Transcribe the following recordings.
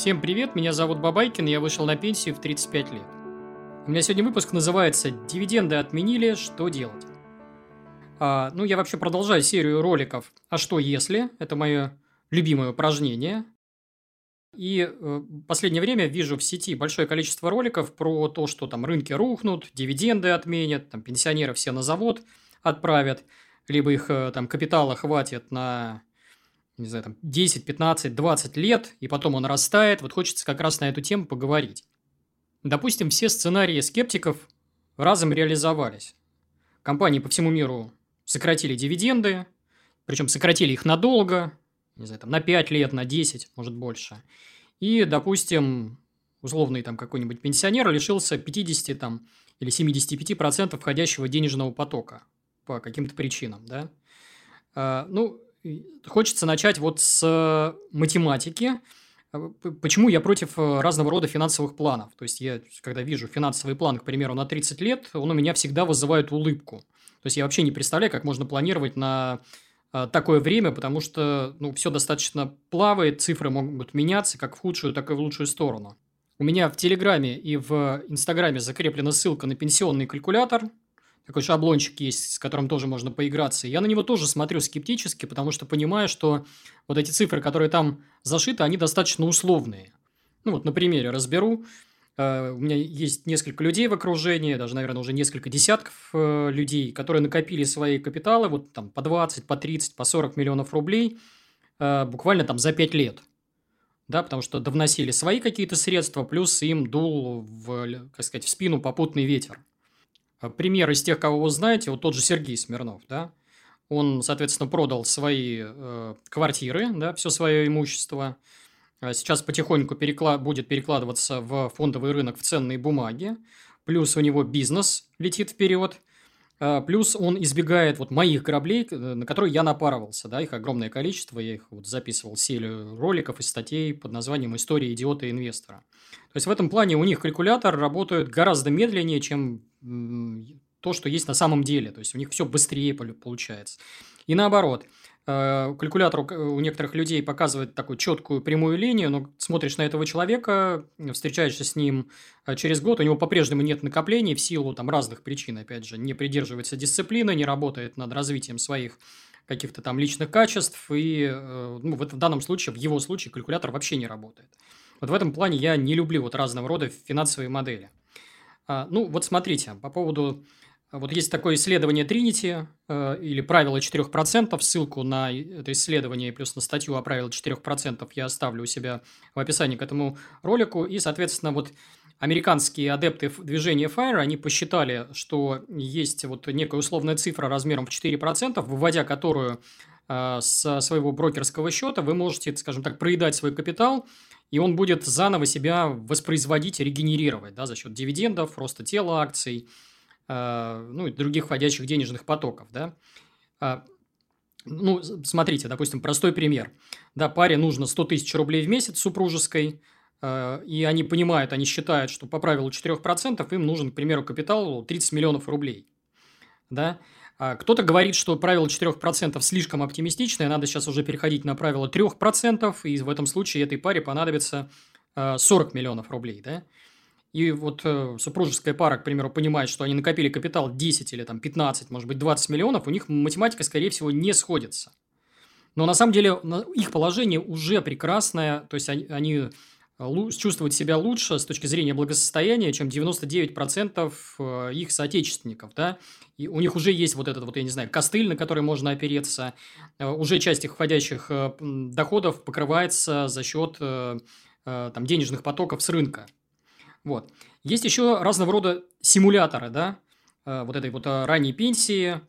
Всем привет, меня зовут Бабайкин, я вышел на пенсию в 35 лет. У меня сегодня выпуск называется «Дивиденды отменили, что делать?». А, ну, я вообще продолжаю серию роликов «А что если?». Это мое любимое упражнение. И э, последнее время вижу в сети большое количество роликов про то, что там рынки рухнут, дивиденды отменят, там пенсионеров все на завод отправят, либо их э, там капитала хватит на не знаю, там 10, 15, 20 лет, и потом он растает. Вот хочется как раз на эту тему поговорить. Допустим, все сценарии скептиков разом реализовались. Компании по всему миру сократили дивиденды, причем сократили их надолго, не знаю, там, на 5 лет, на 10, может больше. И, допустим, условный там какой-нибудь пенсионер лишился 50 там, или 75% входящего денежного потока по каким-то причинам, да. А, ну, хочется начать вот с математики. А, почему я против э, разного рода финансовых планов? То есть, я, когда вижу финансовый план, к примеру, на 30 лет, он у меня всегда вызывает улыбку. То есть, я вообще не представляю, как можно планировать на э, такое время, потому что ну, все достаточно плавает, цифры могут меняться как в худшую, так и в лучшую сторону. У меня в Телеграме и в Инстаграме закреплена ссылка на пенсионный калькулятор – такой шаблончик есть, с которым тоже можно поиграться. Я на него тоже смотрю скептически, потому что понимаю, что вот эти цифры, которые там зашиты, они достаточно условные. Ну вот на примере разберу. Uh, у меня есть несколько людей в окружении, даже, наверное, уже несколько десятков uh, людей, которые накопили свои капиталы вот там по 20, по 30, по 40 миллионов рублей uh, буквально там за 5 лет. Да, потому что довносили свои какие-то средства, плюс им дул в, как сказать, в спину попутный ветер. А, пример из тех, кого вы знаете, вот тот же Сергей Смирнов, да, он, соответственно, продал свои э, квартиры, да, все свое имущество. А сейчас потихоньку перекла... будет перекладываться в фондовый рынок в ценные бумаги. Плюс у него бизнес летит вперед. А, плюс он избегает вот моих граблей, на которые я напарывался, да, их огромное количество, я их вот записывал серию роликов и статей под названием «История идиота инвестора». То есть, в этом плане у них калькулятор работает гораздо медленнее, чем то, что есть на самом деле. То есть, у них все быстрее получается. И наоборот, э, калькулятор у некоторых людей показывает такую четкую прямую линию, но смотришь на этого человека, встречаешься с ним э, через год, у него по-прежнему нет накоплений в силу там разных причин, опять же, не придерживается дисциплины, не работает над развитием своих каких-то там личных качеств, и э, ну, в, данном случае, в его случае, калькулятор вообще не работает. Вот в этом плане я не люблю вот разного рода финансовые модели. А, ну, вот смотрите, по поводу... Вот есть такое исследование Trinity э, или правило 4%. Ссылку на это исследование плюс на статью о правиле 4% я оставлю у себя в описании к этому ролику. И, соответственно, вот американские адепты движения FIRE, они посчитали, что есть вот некая условная цифра размером в 4%, выводя которую со своего брокерского счета, вы можете, скажем так, проедать свой капитал – и он будет заново себя воспроизводить, регенерировать да, за счет дивидендов, роста тела акций, э, ну и других входящих денежных потоков. Да. А, ну, смотрите, допустим, простой пример. Да, паре нужно 100 тысяч рублей в месяц супружеской, э, и они понимают, они считают, что по правилу 4% им нужен, к примеру, капитал 30 миллионов рублей. Да? А кто-то говорит, что правило 4% слишком оптимистичное, надо сейчас уже переходить на правило 3%, и в этом случае этой паре понадобится 40 а, миллионов рублей, да? И вот э, супружеская пара, к примеру, понимает, что они накопили капитал 10 или там 15, может быть, 20 миллионов, у них математика, скорее всего, не сходится. Но на самом деле их положение уже прекрасное, то есть они, они чувствовать себя лучше с точки зрения благосостояния, чем 99% э, их соотечественников, да, и у них уже есть вот этот вот, я не знаю, костыль, на который можно опереться, э, уже часть их входящих э, доходов покрывается за счет там денежных потоков с рынка. Вот. Есть еще разного рода симуляторы, да, вот этой вот ранней пенсии,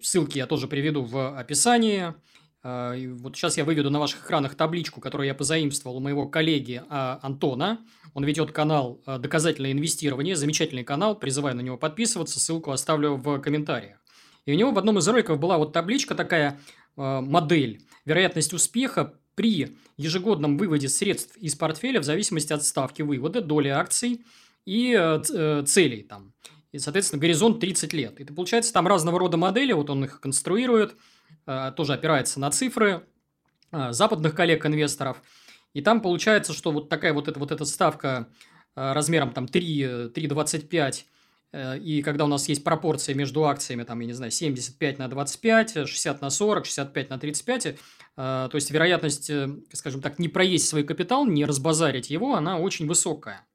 ссылки я тоже приведу в описании, а, вот сейчас я выведу на ваших экранах табличку, которую я позаимствовал у моего коллеги а, Антона. Он ведет канал а, «Доказательное инвестирование». Замечательный канал, призываю на него подписываться. Ссылку оставлю в комментариях. И у него в одном из роликов была вот табличка такая, модель. Вероятность успеха при ежегодном выводе средств из портфеля в зависимости от ставки вывода, доли акций и э, целей там. И, соответственно, горизонт 30 лет. Это получается там разного рода модели, вот он их конструирует – тоже опирается на цифры э, западных коллег-инвесторов. И там получается, что вот такая вот эта, вот эта ставка э, размером там 3, 3,25 э, и когда у нас есть пропорция между акциями, там, я не знаю, 75 на 25, 60 на 40, 65 на 35, э, то есть вероятность, скажем так, не проесть свой капитал, не разбазарить его, она очень высокая.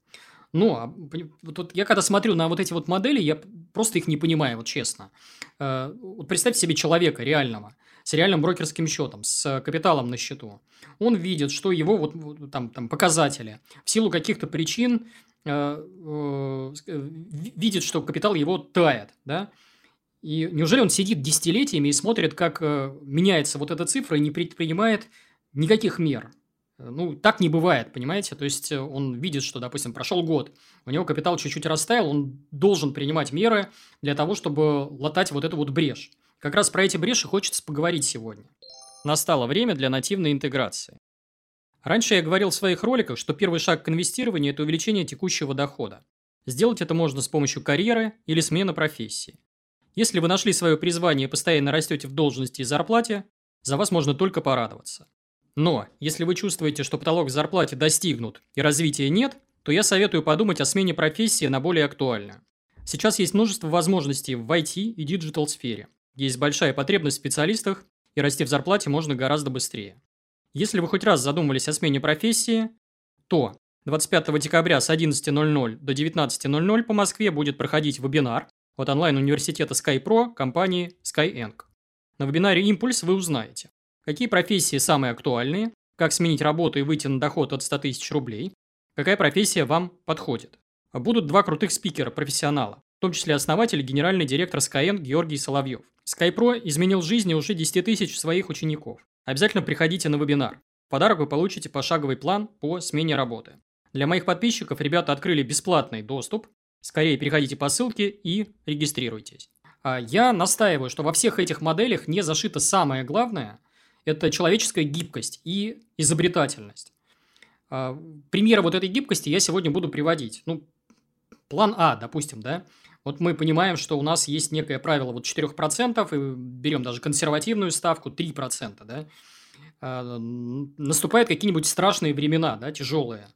Но вот я когда смотрю на вот эти вот модели, я просто их не понимаю, вот честно. Вот представьте себе человека реального – с реальным брокерским счетом, с капиталом на счету, он видит, что его вот там, там показатели в силу каких-то причин э, э, видит, что капитал его тает, да, и неужели он сидит десятилетиями и смотрит, как э, меняется вот эта цифра и не предпринимает никаких мер? Ну, так не бывает, понимаете? То есть, он видит, что, допустим, прошел год, у него капитал чуть-чуть растаял, он должен принимать меры для того, чтобы латать вот эту вот брешь. Как раз про эти бреши хочется поговорить сегодня. Настало время для нативной интеграции. Раньше я говорил в своих роликах, что первый шаг к инвестированию – это увеличение текущего дохода. Сделать это можно с помощью карьеры или смены профессии. Если вы нашли свое призвание и постоянно растете в должности и зарплате, за вас можно только порадоваться. Но, если вы чувствуете, что потолок в зарплате достигнут и развития нет, то я советую подумать о смене профессии на более актуальную. Сейчас есть множество возможностей в IT и digital сфере. Есть большая потребность в специалистах, и расти в зарплате можно гораздо быстрее. Если вы хоть раз задумались о смене профессии, то 25 декабря с 11.00 до 19.00 по Москве будет проходить вебинар от онлайн-университета SkyPro компании Skyeng. На вебинаре «Импульс» вы узнаете, какие профессии самые актуальные, как сменить работу и выйти на доход от 100 тысяч рублей, какая профессия вам подходит. Будут два крутых спикера-профессионала том числе основатель и генеральный директор Skyeng Георгий Соловьев. SkyPro изменил жизни уже 10 тысяч своих учеников. Обязательно приходите на вебинар. В подарок вы получите пошаговый план по смене работы. Для моих подписчиков ребята открыли бесплатный доступ. Скорее переходите по ссылке и регистрируйтесь. А я настаиваю, что во всех этих моделях не зашито самое главное – это человеческая гибкость и изобретательность. А, примеры вот этой гибкости я сегодня буду приводить. Ну, план А, допустим, да – вот мы понимаем, что у нас есть некое правило вот 4%, и берем даже консервативную ставку 3%, да, а, наступают какие-нибудь страшные времена, да, тяжелые.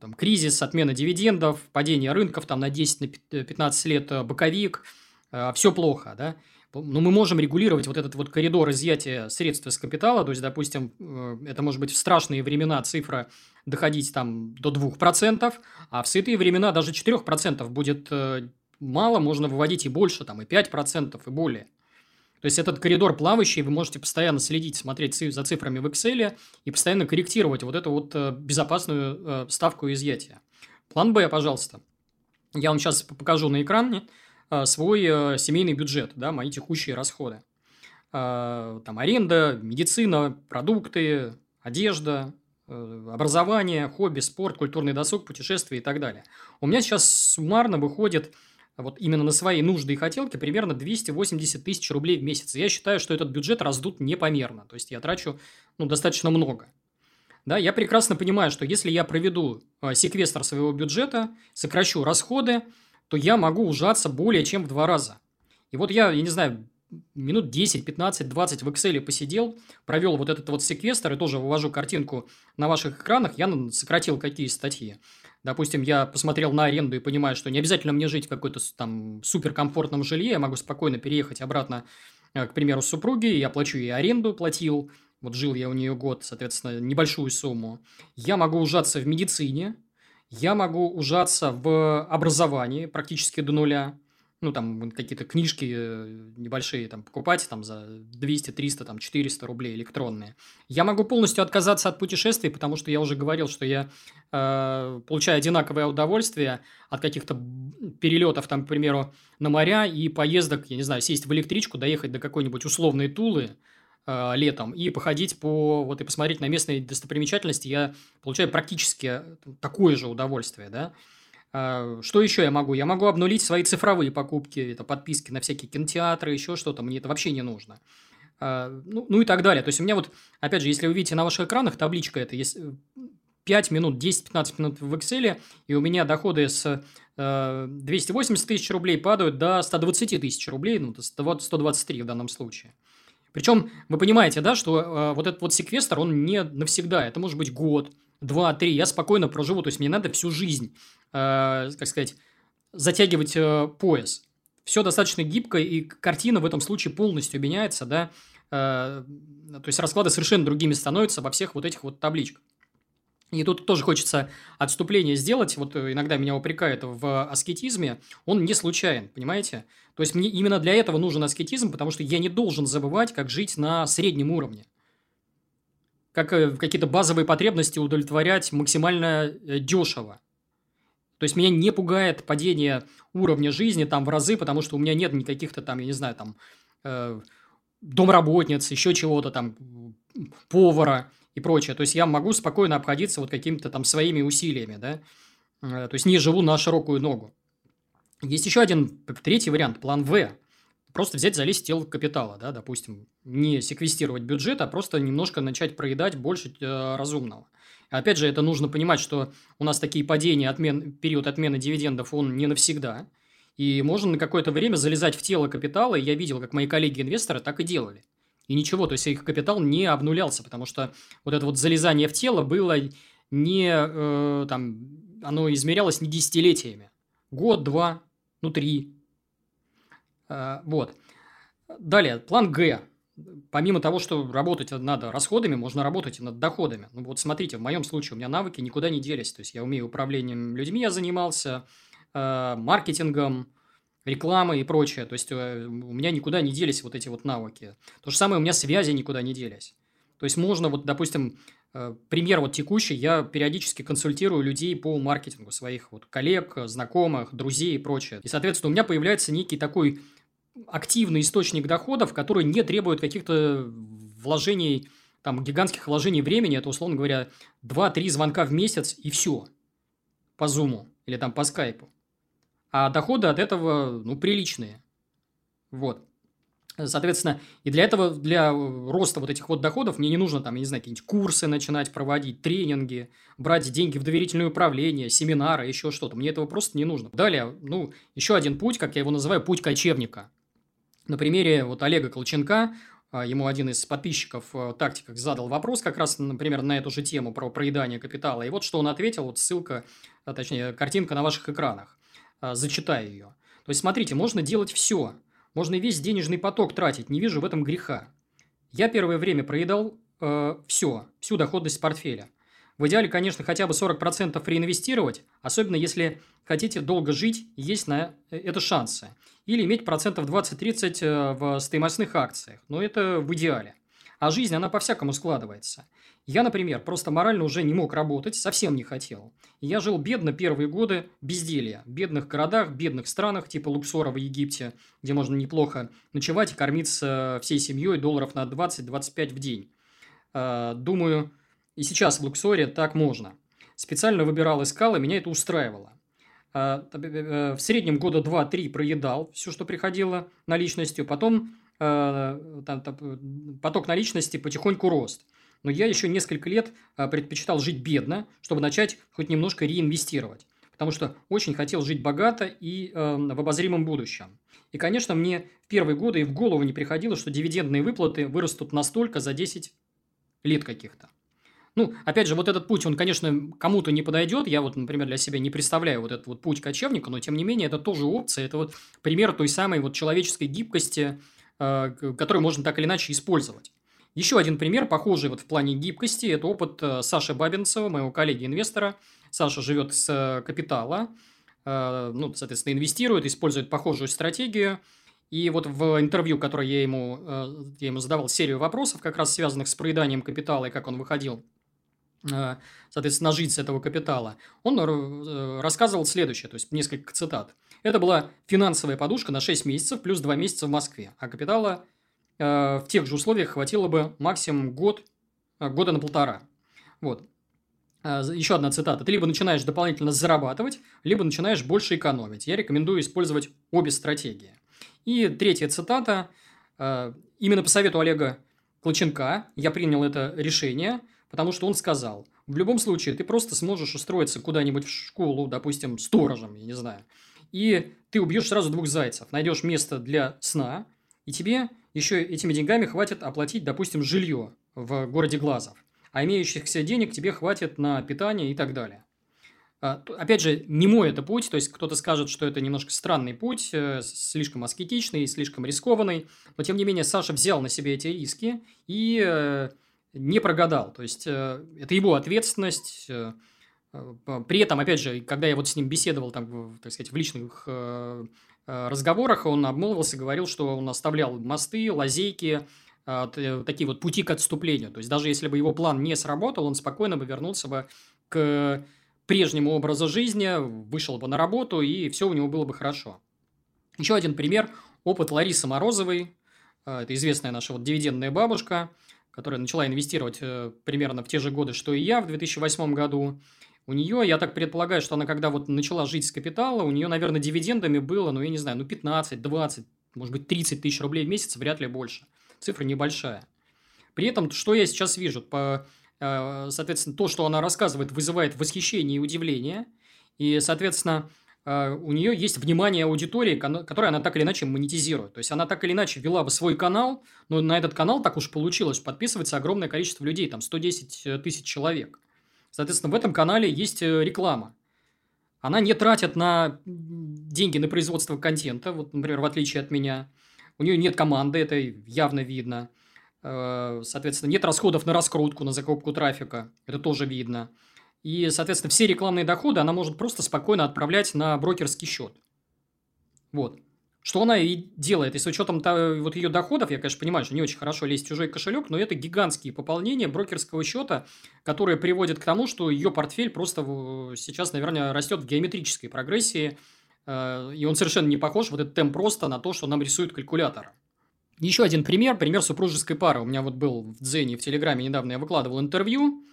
Там, кризис, отмена дивидендов, падение рынков там, на 10-15 лет э, боковик, э, все плохо, да. Но мы можем регулировать вот этот вот коридор изъятия средств из капитала, то есть, допустим, э, это может быть в страшные времена цифра доходить там до 2%, а в сытые времена даже 4% будет мало, можно выводить и больше, там, и 5%, и более. То есть, этот коридор плавающий, вы можете постоянно следить, смотреть за цифрами в Excel и постоянно корректировать вот эту вот э, безопасную э, ставку изъятия. План Б, пожалуйста. Я вам сейчас покажу на экране э, свой семейный бюджет, да, мои текущие расходы. Там аренда, медицина, продукты, одежда, образование, хобби, спорт, культурный досуг, путешествия и так далее. У меня сейчас суммарно выходит вот именно на свои нужды и хотелки примерно 280 тысяч рублей в месяц. Я считаю, что этот бюджет раздут непомерно. То есть, я трачу ну, достаточно много. Да, я прекрасно понимаю, что если я проведу э, секвестр своего бюджета, сокращу расходы, то я могу ужаться более чем в два раза. И вот я, я не знаю, минут 10, 15, 20 в Excel посидел, провел вот этот вот секвестр и тоже вывожу картинку на ваших экранах, я сократил какие статьи. Допустим, я посмотрел на аренду и понимаю, что не обязательно мне жить в какой-то там суперкомфортном жилье, я могу спокойно переехать обратно, э, к примеру, с супруги, я плачу ей аренду, платил, вот жил я у нее год, соответственно, небольшую сумму. Я могу ужаться в медицине, я могу ужаться в образовании практически до нуля ну, там, какие-то книжки э, небольшие там покупать там за 200, 300, там, 400 рублей электронные. Я могу полностью отказаться от путешествий, потому что я уже говорил, что я э, получаю одинаковое удовольствие от каких-то перелетов, там, к примеру, на моря и поездок, я не знаю, сесть в электричку, доехать до какой-нибудь условной Тулы, э, летом и походить по вот и посмотреть на местные достопримечательности, я получаю практически такое же удовольствие, да. А, что еще я могу? Я могу обнулить свои цифровые покупки, это подписки на всякие кинотеатры, еще что-то, мне это вообще не нужно. А, ну, ну и так далее. То есть, у меня вот, опять же, если вы видите на ваших экранах, табличка это, есть 5 минут, 10-15 минут в Excel, и у меня доходы с 280 э, тысяч рублей падают до 120 тысяч рублей, ну, 123 в данном случае. Причем вы понимаете, да, что э, вот этот вот секвестр, он не навсегда. Это может быть год, два, три. Я спокойно проживу. То есть, мне надо всю жизнь, э, как сказать, затягивать э, пояс. Все достаточно гибко, и картина в этом случае полностью меняется, да. Э, то есть, расклады совершенно другими становятся во всех вот этих вот табличках. И тут тоже хочется отступление сделать. Вот э, иногда меня упрекают в аскетизме. Он не случайен, понимаете? То есть, мне именно для этого нужен аскетизм, потому что я не должен забывать, как жить на среднем уровне. Как э, какие-то базовые потребности удовлетворять максимально э, дешево. То есть, меня не пугает падение уровня жизни там в разы, потому что у меня нет никаких-то там, я не знаю, там, э, домработниц, еще чего-то там, повара и прочее. То есть, я могу спокойно обходиться вот какими-то там своими усилиями, да. Э, то есть, не живу на широкую ногу. Есть еще один, третий вариант, план В. Просто взять, залезть в тело капитала, да, допустим, не секвестировать бюджет, а просто немножко начать проедать больше э, разумного. Опять же, это нужно понимать, что у нас такие падения, отмен, период отмены дивидендов, он не навсегда. И можно на какое-то время залезать в тело капитала. И я видел, как мои коллеги-инвесторы так и делали. И ничего, то есть их капитал не обнулялся, потому что вот это вот залезание в тело было не, э, там, оно измерялось не десятилетиями. Год, два, ну, три. Э, вот. Далее, план Г. Помимо того, что работать надо расходами, можно работать и над доходами. Ну, вот смотрите, в моем случае у меня навыки никуда не делись. То есть, я умею управлением людьми, я занимался, э, маркетингом, рекламы и прочее. То есть, э, у меня никуда не делись вот эти вот навыки. То же самое, у меня связи никуда не делись. То есть, можно вот, допустим, э, пример вот текущий, я периодически консультирую людей по маркетингу своих вот коллег, знакомых, друзей и прочее. И, соответственно, у меня появляется некий такой активный источник доходов, который не требует каких-то вложений, там, гигантских вложений времени. Это, условно говоря, 2-3 звонка в месяц и все. По зуму или там по скайпу. А доходы от этого, ну, приличные. Вот. Соответственно, и для этого, для роста вот этих вот доходов мне не нужно там, я не знаю, какие-нибудь курсы начинать проводить, тренинги, брать деньги в доверительное управление, семинары, еще что-то. Мне этого просто не нужно. Далее, ну, еще один путь, как я его называю, путь кочевника. На примере вот Олега Колченка, а, ему один из подписчиков в тактиках задал вопрос как раз, например, на эту же тему про проедание капитала. И вот что он ответил, вот ссылка, а, точнее, картинка на ваших экранах. А, зачитаю ее. То есть, смотрите, можно делать все. Можно весь денежный поток тратить, не вижу в этом греха. Я первое время проедал э, все, всю доходность портфеля. В идеале, конечно, хотя бы 40% реинвестировать, особенно если хотите долго жить, есть на э, это шансы. Или иметь процентов 20-30 э, в стоимостных акциях. Но это в идеале. А жизнь, она по-всякому складывается. Я, например, просто морально уже не мог работать, совсем не хотел. я жил бедно первые годы безделья. В бедных городах, бедных странах, типа Луксора в Египте, где можно неплохо ночевать и кормиться всей семьей долларов на 20-25 в день. Думаю, и сейчас в Луксоре так можно. Специально выбирал, и меня это устраивало. А, э, в среднем года 2-3 проедал все, что приходило наличностью. Потом Э, поток наличности потихоньку рост. Но я еще несколько лет э, предпочитал жить бедно, чтобы начать хоть немножко реинвестировать. Потому что очень хотел жить богато и в обозримом будущем. И, конечно, мне в первые годы и в голову не приходило, что дивидендные выплаты вырастут настолько за 10 лет каких-то. Ну, опять же, вот этот путь, он, конечно, кому-то не подойдет. Я вот, например, для себя не представляю вот этот вот путь кочевника, но, тем не менее, это тоже опция. Это вот пример той самой вот человеческой гибкости, Э, который можно так или иначе использовать. Еще один пример, похожий вот в плане гибкости, это опыт э, Саши Бабинцева, моего коллеги-инвестора. Саша живет с э, капитала, ну, соответственно, инвестирует, использует похожую стратегию. И вот в интервью, которое я ему, я ему задавал серию вопросов, как раз связанных с проеданием капитала и как он выходил, соответственно, жить с этого капитала, он рассказывал следующее, то есть несколько цитат – это была финансовая подушка на 6 месяцев плюс 2 месяца в Москве. А капитала э, в тех же условиях хватило бы максимум год, э, года на полтора. Вот. Э, еще одна цитата. Ты либо начинаешь дополнительно зарабатывать, либо начинаешь больше экономить. Я рекомендую использовать обе стратегии. И третья цитата. Э, именно по совету Олега Клоченка я принял это решение, потому что он сказал, в любом случае ты просто сможешь устроиться куда-нибудь в школу, допустим, сторожем, я не знаю, и ты убьешь сразу двух зайцев. Найдешь место для сна, и тебе еще этими деньгами хватит оплатить, допустим, жилье в городе Глазов. А имеющихся денег тебе хватит на питание и так далее. А, опять же, не мой это путь, то есть кто-то скажет, что это немножко странный путь, э, слишком аскетичный, слишком рискованный, но тем не менее Саша взял на себе эти риски и э, не прогадал, то есть э, это его ответственность. При этом, опять же, когда я вот с ним беседовал, там, так сказать, в личных разговорах, он обмолвился, говорил, что он оставлял мосты, лазейки, такие вот пути к отступлению. То есть даже если бы его план не сработал, он спокойно бы вернулся бы к прежнему образу жизни, вышел бы на работу, и все у него было бы хорошо. Еще один пример – опыт Ларисы Морозовой. А, это известная наша вот дивидендная бабушка, которая начала инвестировать э, примерно в те же годы, что и я в 2008 году. У нее, я так предполагаю, что она когда вот начала жить с капитала, у нее, наверное, дивидендами было, ну, я не знаю, ну, 15, 20, может быть, 30 тысяч рублей в месяц, вряд ли больше. Цифра небольшая. При этом, что я сейчас вижу? По Э, соответственно, то, что она рассказывает, вызывает восхищение и удивление. И, соответственно, у нее есть внимание аудитории, которое она так или иначе монетизирует. То есть, она так или иначе вела бы свой канал, но на этот канал так уж получилось, подписывается огромное количество людей, там 110 э, тысяч человек. Соответственно, в этом канале есть реклама. Она не тратит на деньги на производство контента, вот, например, в отличие от меня. У нее нет команды, это явно видно. Э, соответственно, нет расходов на раскрутку, на закупку трафика. Это тоже видно. И, соответственно, все рекламные доходы она может просто спокойно отправлять на брокерский счет. Вот. Что она и делает. И с учетом вот ее доходов, я, конечно, понимаю, что не очень хорошо лезть в чужой кошелек, но это гигантские пополнения брокерского счета, которые приводят к тому, что ее портфель просто сейчас, наверное, растет в геометрической прогрессии. Э, и он совершенно не похож, вот этот темп просто, на то, что нам рисует калькулятор. Еще один пример, пример супружеской пары. У меня вот был в Дзене, в Телеграме недавно я выкладывал интервью,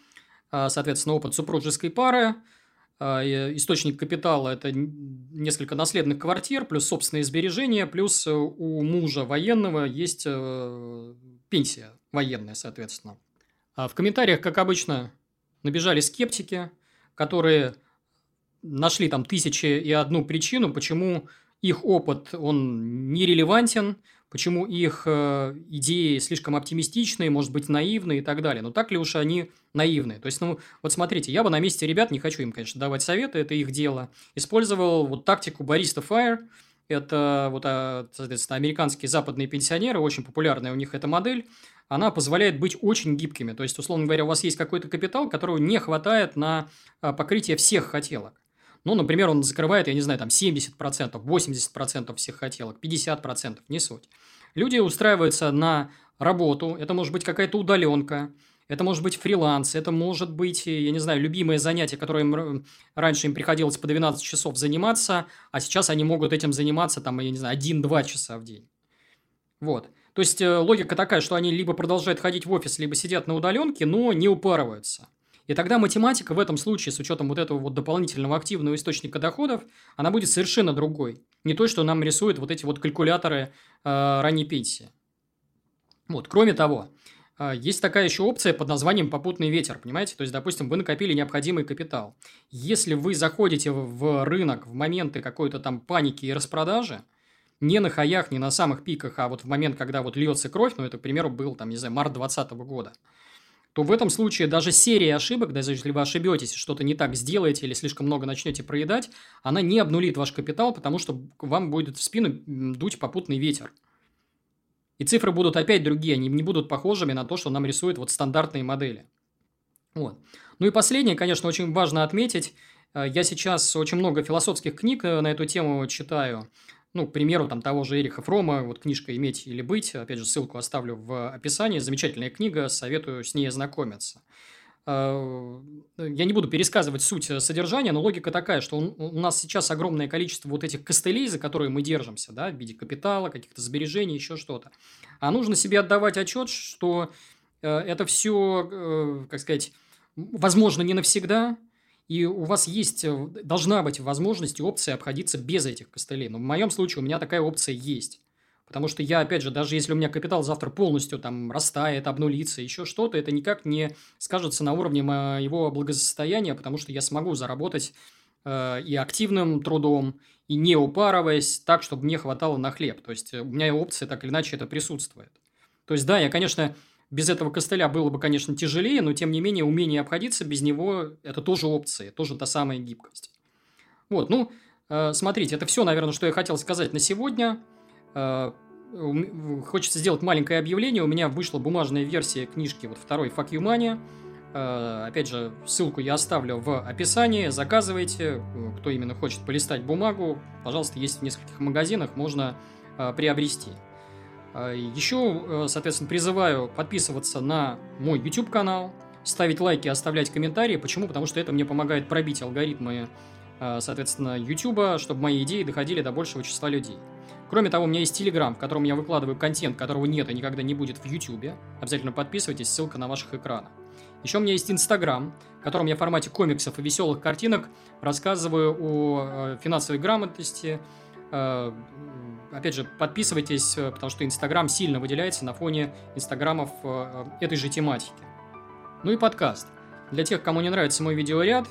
соответственно, опыт супружеской пары. А, источник капитала – это несколько наследных квартир, плюс собственные сбережения, плюс э, у мужа военного есть э, пенсия военная, соответственно. А в комментариях, как обычно, набежали скептики, которые нашли там тысячи и одну причину, почему их опыт, он нерелевантен, почему их э, идеи слишком оптимистичные, может быть, наивные и так далее. Но так ли уж они наивные? То есть, ну, вот смотрите, я бы на месте ребят, не хочу им, конечно, давать советы, это их дело, использовал вот тактику Бариста Fire, это вот, а, соответственно, американские западные пенсионеры, очень популярная у них эта модель, она позволяет быть очень гибкими. То есть, условно говоря, у вас есть какой-то капитал, которого не хватает на а, покрытие всех хотелок. Ну, например, он закрывает, я не знаю, там 70%, 80% всех хотелок, 50%, не суть. Люди устраиваются на работу, это может быть какая-то удаленка, это может быть фриланс, это может быть, я не знаю, любимое занятие, которое им, раньше им приходилось по 12 часов заниматься, а сейчас они могут этим заниматься, там, я не знаю, 1-2 часа в день. Вот. То есть, э, логика такая, что они либо продолжают ходить в офис, либо сидят на удаленке, но не упарываются. И тогда математика в этом случае, с учетом вот этого вот дополнительного активного источника доходов, она будет совершенно другой. Не то, что нам рисуют вот эти вот калькуляторы э, ранней пенсии. Вот, кроме того, э, есть такая еще опция под названием попутный ветер, понимаете? То есть, допустим, вы накопили необходимый капитал. Если вы заходите в рынок в моменты какой-то там паники и распродажи, не на хаях, не на самых пиках, а вот в момент, когда вот льется кровь, ну, это, к примеру, был, там, не знаю, март 2020 года – то в этом случае даже серия ошибок, даже если вы ошибетесь, что-то не так сделаете или слишком много начнете проедать, она не обнулит ваш капитал, потому что вам будет в спину дуть попутный ветер. И цифры будут опять другие, они не будут похожими на то, что нам рисуют вот стандартные модели. Вот. Ну и последнее, конечно, очень важно отметить. Э, я сейчас очень много философских книг э, на эту тему читаю. Ну, к примеру, там того же Эриха Фрома, вот книжка «Иметь или быть», опять же, ссылку оставлю в описании, замечательная книга, советую с ней ознакомиться. А, я не буду пересказывать суть содержания, но логика такая, что у нас сейчас огромное количество вот этих костылей, за которые мы держимся, да, в виде капитала, каких-то сбережений, еще что-то. А нужно себе отдавать отчет, что э, это все, э, как сказать, возможно, не навсегда, и у вас есть, э, должна быть возможность и опция обходиться без этих костылей. Но в моем случае у меня такая опция есть. Потому что я, опять же, даже если у меня капитал завтра полностью там растает, обнулится, еще что-то, это никак не скажется на уровне моего благосостояния, потому что я смогу заработать э, и активным трудом, и не упарываясь так, чтобы мне хватало на хлеб. То есть, у меня опция так или иначе это присутствует. То есть, да, я, конечно, без этого костыля было бы, конечно, тяжелее, но, тем не менее, умение обходиться без него – это тоже опция, тоже та самая гибкость. Вот, ну, э, смотрите, это все, наверное, что я хотел сказать на сегодня. Э, хочется сделать маленькое объявление. У меня вышла бумажная версия книжки, вот второй «Fuck you money». Э, опять же, ссылку я оставлю в описании. Заказывайте. Кто именно хочет полистать бумагу, пожалуйста, есть в нескольких магазинах, можно приобрести. Еще, соответственно, призываю подписываться на мой YouTube-канал, ставить лайки, оставлять комментарии. Почему? Потому что это мне помогает пробить алгоритмы Э, соответственно, YouTube, чтобы мои идеи доходили до большего числа людей. Кроме того, у меня есть Telegram, в котором я выкладываю контент, которого нет и никогда не будет в YouTube. Обязательно подписывайтесь, ссылка на ваших экранах. Еще у меня есть Instagram, в котором я в формате комиксов и веселых картинок рассказываю о э, финансовой грамотности. Э, опять же, подписывайтесь, потому что Instagram сильно выделяется на фоне инстаграмов этой же тематики. Ну и подкаст. Для тех, кому не нравится мой видеоряд,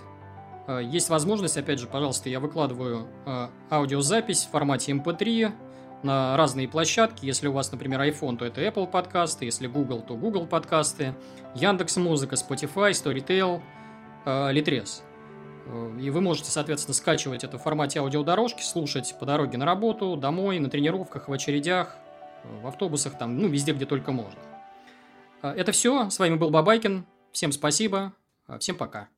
Э, есть возможность, опять же, пожалуйста, я выкладываю э, аудиозапись в формате MP3 эм на разные площадки. Если у вас, например, iPhone, то это Apple подкасты, если Google, то Google подкасты, Яндекс Музыка, Spotify, Storytel, э, Litres. И вы можете, соответственно, скачивать это в формате аудиодорожки, слушать по дороге на работу, домой, на тренировках, в очередях, в автобусах, там, ну, везде, где только можно. Это все. С вами был Бабайкин. Всем спасибо. Всем пока.